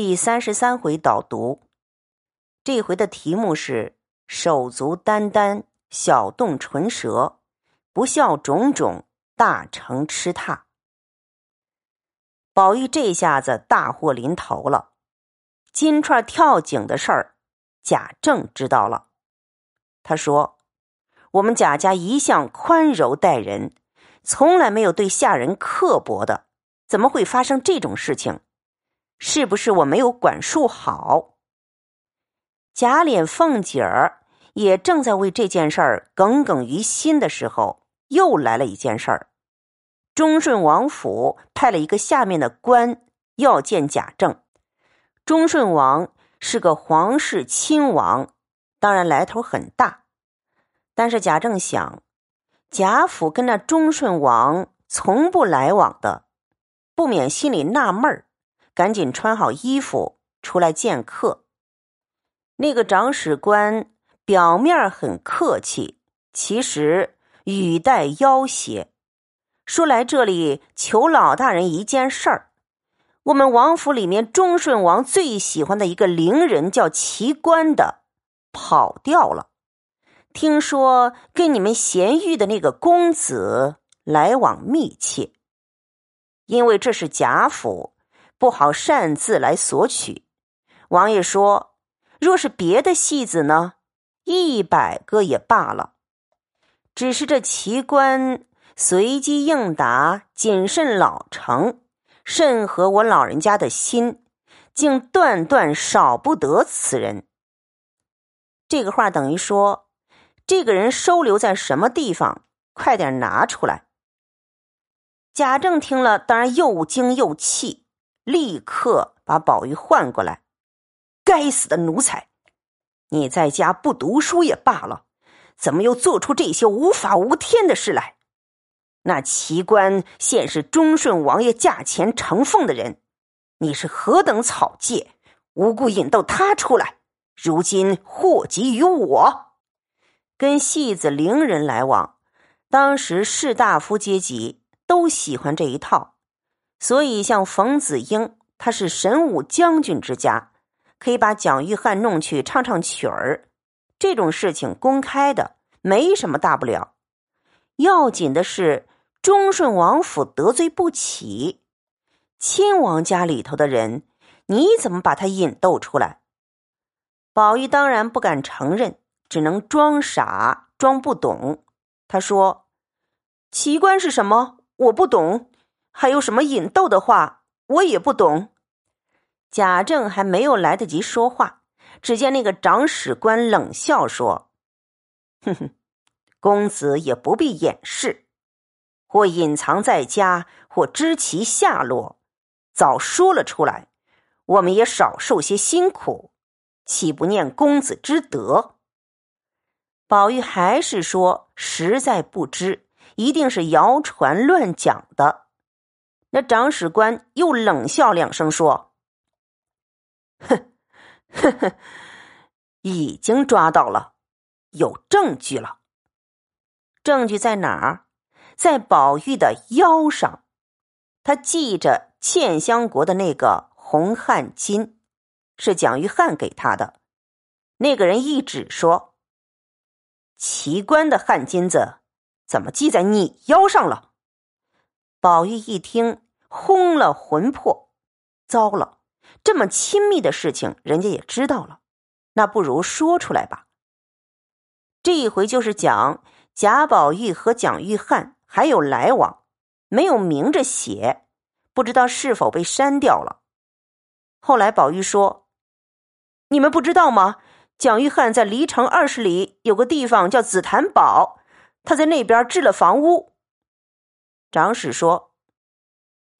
第三十三回导读，这回的题目是“手足眈眈，小动唇舌，不孝种种，大成痴榻”。宝玉这下子大祸临头了，金钏跳井的事儿，贾政知道了。他说：“我们贾家一向宽柔待人，从来没有对下人刻薄的，怎么会发生这种事情？”是不是我没有管束好？贾琏、凤姐儿也正在为这件事儿耿耿于心的时候，又来了一件事儿。忠顺王府派了一个下面的官要见贾政。忠顺王是个皇室亲王，当然来头很大。但是贾政想，贾府跟那忠顺王从不来往的，不免心里纳闷儿。赶紧穿好衣服出来见客。那个长史官表面很客气，其实语带要挟，说来这里求老大人一件事儿。我们王府里面忠顺王最喜欢的一个伶人叫奇观的，跑掉了。听说跟你们贤玉的那个公子来往密切，因为这是贾府。不好擅自来索取。王爷说：“若是别的戏子呢，一百个也罢了。只是这奇观随机应答、谨慎老成，甚合我老人家的心，竟断断少不得此人。”这个话等于说，这个人收留在什么地方？快点拿出来！贾政听了，当然又惊又气。立刻把宝玉唤过来。该死的奴才！你在家不读书也罢了，怎么又做出这些无法无天的事来？那奇观现是忠顺王爷驾前承奉的人，你是何等草芥，无故引逗他出来，如今祸及于我。跟戏子伶人来往，当时士大夫阶级都喜欢这一套。所以，像冯子英，他是神武将军之家，可以把蒋玉菡弄去唱唱曲儿，这种事情公开的，没什么大不了。要紧的是，忠顺王府得罪不起，亲王家里头的人，你怎么把他引逗出来？宝玉当然不敢承认，只能装傻，装不懂。他说：“奇观是什么？我不懂。”还有什么引逗的话，我也不懂。贾政还没有来得及说话，只见那个长史官冷笑说：“哼哼，公子也不必掩饰，或隐藏在家，或知其下落，早说了出来，我们也少受些辛苦，岂不念公子之德？”宝玉还是说：“实在不知，一定是谣传乱讲的。”那长史官又冷笑两声，说：“哼，哼哼，已经抓到了，有证据了。证据在哪儿？在宝玉的腰上，他系着茜香国的那个红汗巾，是蒋玉菡给他的。那个人一指说：‘奇观的汗巾子怎么系在你腰上了？’”宝玉一听，轰了魂魄，糟了！这么亲密的事情，人家也知道了，那不如说出来吧。这一回就是讲贾宝玉和蒋玉菡还有来往，没有明着写，不知道是否被删掉了。后来宝玉说：“你们不知道吗？蒋玉菡在离城二十里有个地方叫紫檀堡，他在那边置了房屋。”长史说：“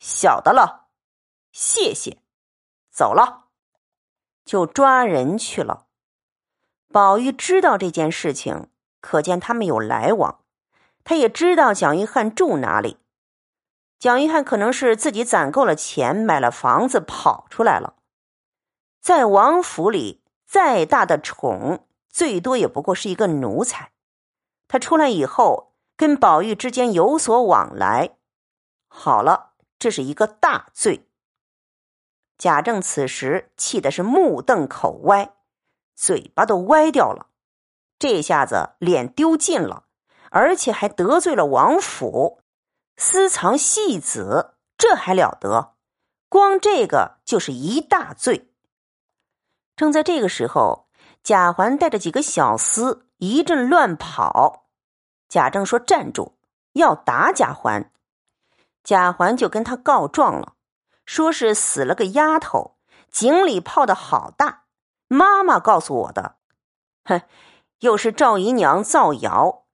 晓得了，谢谢，走了，就抓人去了。”宝玉知道这件事情，可见他们有来往。他也知道蒋玉菡住哪里。蒋玉菡可能是自己攒够了钱，买了房子跑出来了。在王府里，再大的宠，最多也不过是一个奴才。他出来以后。跟宝玉之间有所往来，好了，这是一个大罪。贾政此时气的是目瞪口歪，嘴巴都歪掉了。这下子脸丢尽了，而且还得罪了王府，私藏戏子，这还了得？光这个就是一大罪。正在这个时候，贾环带着几个小厮一阵乱跑。贾政说：“站住，要打贾环。”贾环就跟他告状了。说是死了个丫头，井里泡的好大。妈妈告诉我的，哼，又是赵姨娘造谣。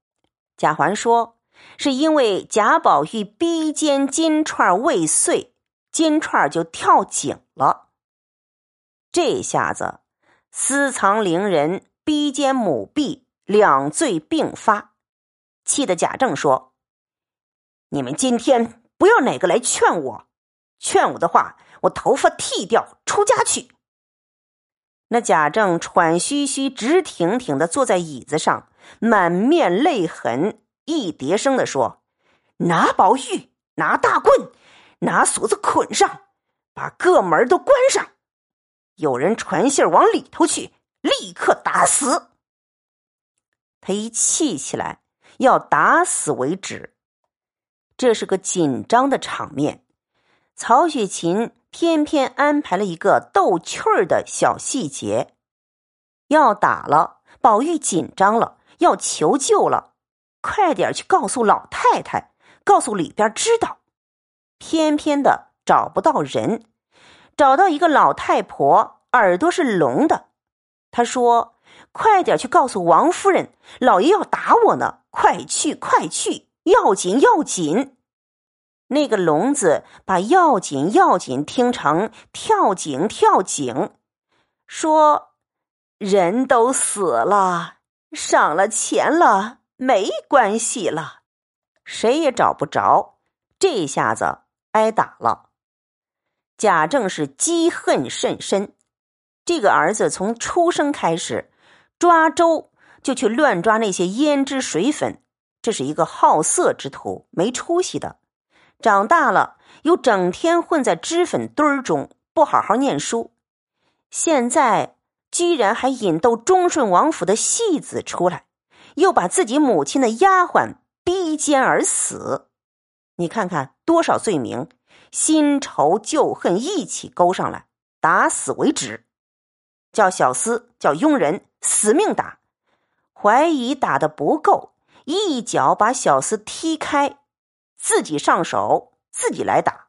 贾环说，是因为贾宝玉逼奸金钏未遂，金钏就跳井了。这下子，私藏伶人、逼奸母婢两罪并发，气得贾政说：“你们今天不要哪个来劝我。”劝我的话，我头发剃掉，出家去。那贾政喘吁吁、直挺挺的坐在椅子上，满面泪痕，一叠声的说：“拿宝玉，拿大棍，拿锁子捆上，把各门都关上。有人传信往里头去，立刻打死。”他一气起来，要打死为止。这是个紧张的场面。曹雪芹偏偏安排了一个逗趣儿的小细节：要打了，宝玉紧张了，要求救了，快点去告诉老太太，告诉里边知道。偏偏的找不到人，找到一个老太婆，耳朵是聋的。他说：“快点去告诉王夫人，老爷要打我呢，快去，快去，要紧，要紧。”那个聋子把“要紧要紧”听成“跳井跳井”，说：“人都死了，赏了钱了，没关系了，谁也找不着。”这下子挨打了。贾政是积恨甚深，这个儿子从出生开始抓周就去乱抓那些胭脂水粉，这是一个好色之徒，没出息的。长大了，又整天混在脂粉堆儿中，不好好念书。现在居然还引逗忠顺王府的戏子出来，又把自己母亲的丫鬟逼奸而死。你看看多少罪名，新仇旧恨一起勾上来，打死为止。叫小厮，叫佣人，死命打。怀疑打的不够，一脚把小厮踢开。自己上手，自己来打，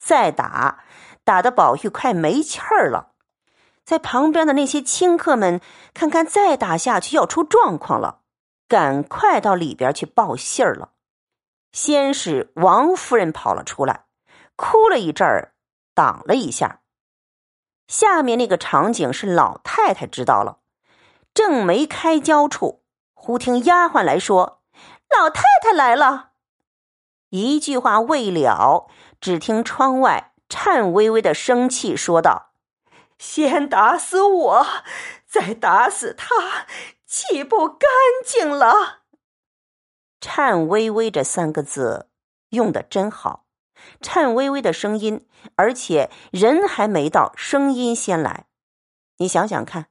再打，打的宝玉快没气儿了。在旁边的那些清客们，看看再打下去要出状况了，赶快到里边去报信儿了。先是王夫人跑了出来，哭了一阵儿，挡了一下。下面那个场景是老太太知道了，正没开交处，忽听丫鬟来说：“老太太来了。”一句话未了，只听窗外颤巍巍的生气说道：“先打死我，再打死他，岂不干净了？”颤巍巍这三个字用的真好，颤巍巍的声音，而且人还没到，声音先来。你想想看，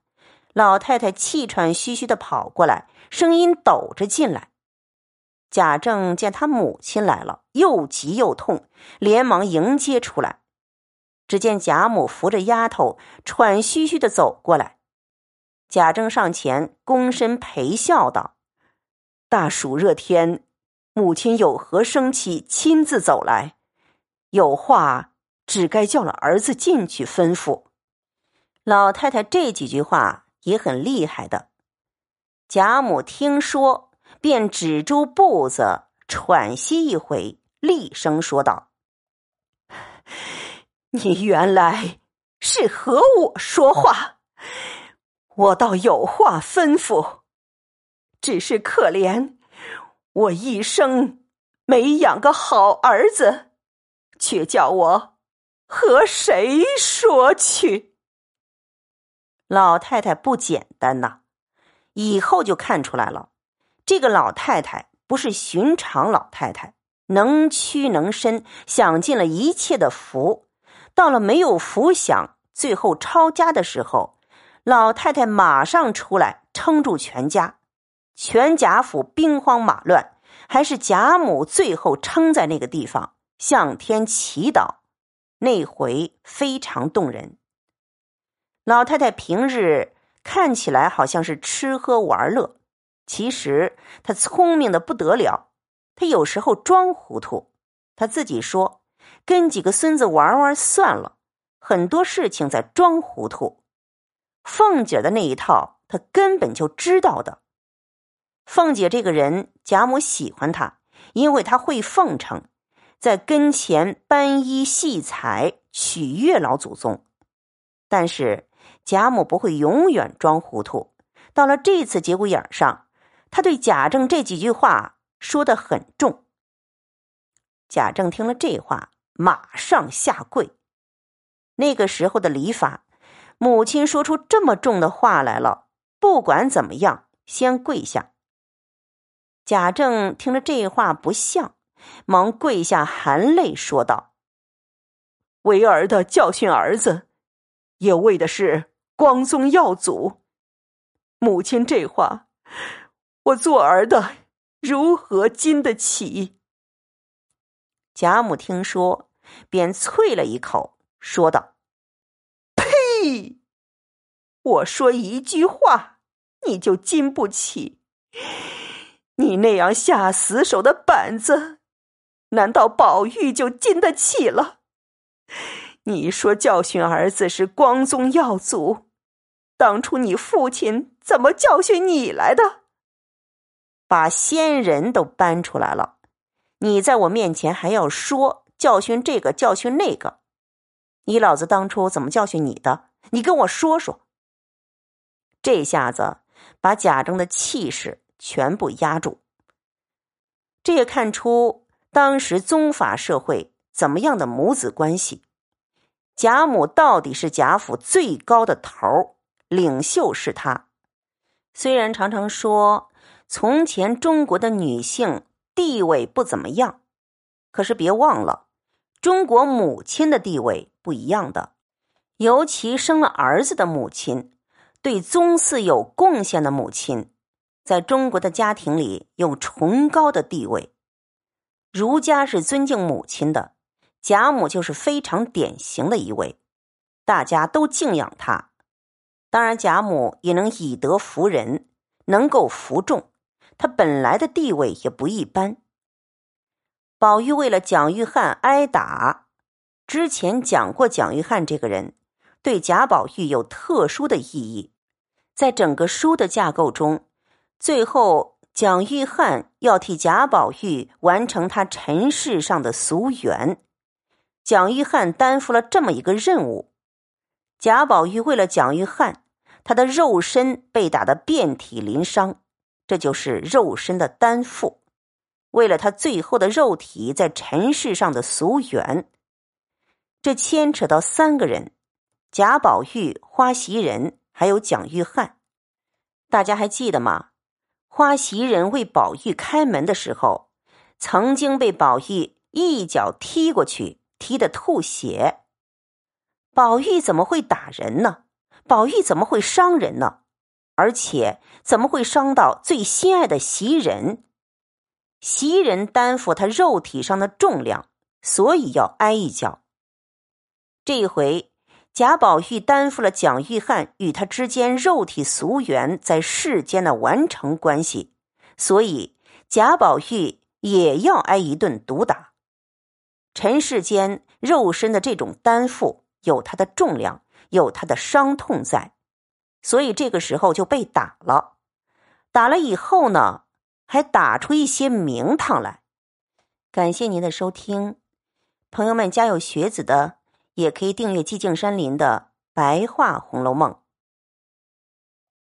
老太太气喘吁吁的跑过来，声音抖着进来。贾政见他母亲来了，又急又痛，连忙迎接出来。只见贾母扶着丫头，喘吁吁的走过来。贾政上前躬身陪笑道：“大暑热天，母亲有何生气，亲自走来？有话只该叫了儿子进去吩咐。”老太太这几句话也很厉害的。贾母听说。便止住步子，喘息一回，厉声说道：“你原来是和我说话，我倒有话吩咐。只是可怜我一生没养个好儿子，却叫我和谁说去？”老太太不简单呐，以后就看出来了。这个老太太不是寻常老太太，能屈能伸，享尽了一切的福，到了没有福享，最后抄家的时候，老太太马上出来撑住全家，全贾府兵荒马乱，还是贾母最后撑在那个地方向天祈祷，那回非常动人。老太太平日看起来好像是吃喝玩乐，其实她聪明的不得了，她有时候装糊涂，她自己说。跟几个孙子玩玩算了，很多事情在装糊涂。凤姐的那一套，她根本就知道的。凤姐这个人，贾母喜欢她，因为她会奉承，在跟前搬衣戏彩，取悦老祖宗。但是贾母不会永远装糊涂，到了这次节骨眼上，她对贾政这几句话说的很重。贾政听了这话。马上下跪。那个时候的礼法，母亲说出这么重的话来了，不管怎么样，先跪下。贾政听了这话不像，忙跪下，含泪说道：“为儿的教训儿子，也为的是光宗耀祖。母亲这话，我做儿的如何经得起？”贾母听说。便啐了一口，说道：“呸！我说一句话，你就经不起？你那样下死手的板子，难道宝玉就经得起了？你说教训儿子是光宗耀祖，当初你父亲怎么教训你来的？把仙人都搬出来了，你在我面前还要说？”教训这个，教训那个，你老子当初怎么教训你的？你跟我说说。这下子把贾政的气势全部压住。这也看出当时宗法社会怎么样的母子关系。贾母到底是贾府最高的头儿领袖是她。虽然常常说从前中国的女性地位不怎么样，可是别忘了。中国母亲的地位不一样的，尤其生了儿子的母亲，对宗嗣有贡献的母亲，在中国的家庭里有崇高的地位。儒家是尊敬母亲的，贾母就是非常典型的一位，大家都敬仰她。当然，贾母也能以德服人，能够服众，她本来的地位也不一般。宝玉为了蒋玉菡挨打，之前讲过，蒋玉菡这个人对贾宝玉有特殊的意义。在整个书的架构中，最后蒋玉菡要替贾宝玉完成他尘世上的夙愿，蒋玉菡担负了这么一个任务。贾宝玉为了蒋玉菡，他的肉身被打得遍体鳞伤，这就是肉身的担负。为了他最后的肉体在尘世上的俗缘，这牵扯到三个人：贾宝玉、花袭人，还有蒋玉菡。大家还记得吗？花袭人为宝玉开门的时候，曾经被宝玉一脚踢过去，踢得吐血。宝玉怎么会打人呢？宝玉怎么会伤人呢？而且怎么会伤到最心爱的袭人？袭人担负他肉体上的重量，所以要挨一脚。这一回，贾宝玉担负了蒋玉菡与他之间肉体俗缘在世间的完成关系，所以贾宝玉也要挨一顿毒打。尘世间肉身的这种担负，有它的重量，有它的伤痛在，所以这个时候就被打了。打了以后呢？还打出一些名堂来，感谢您的收听，朋友们家有学子的也可以订阅寂静山林的白话《红楼梦》。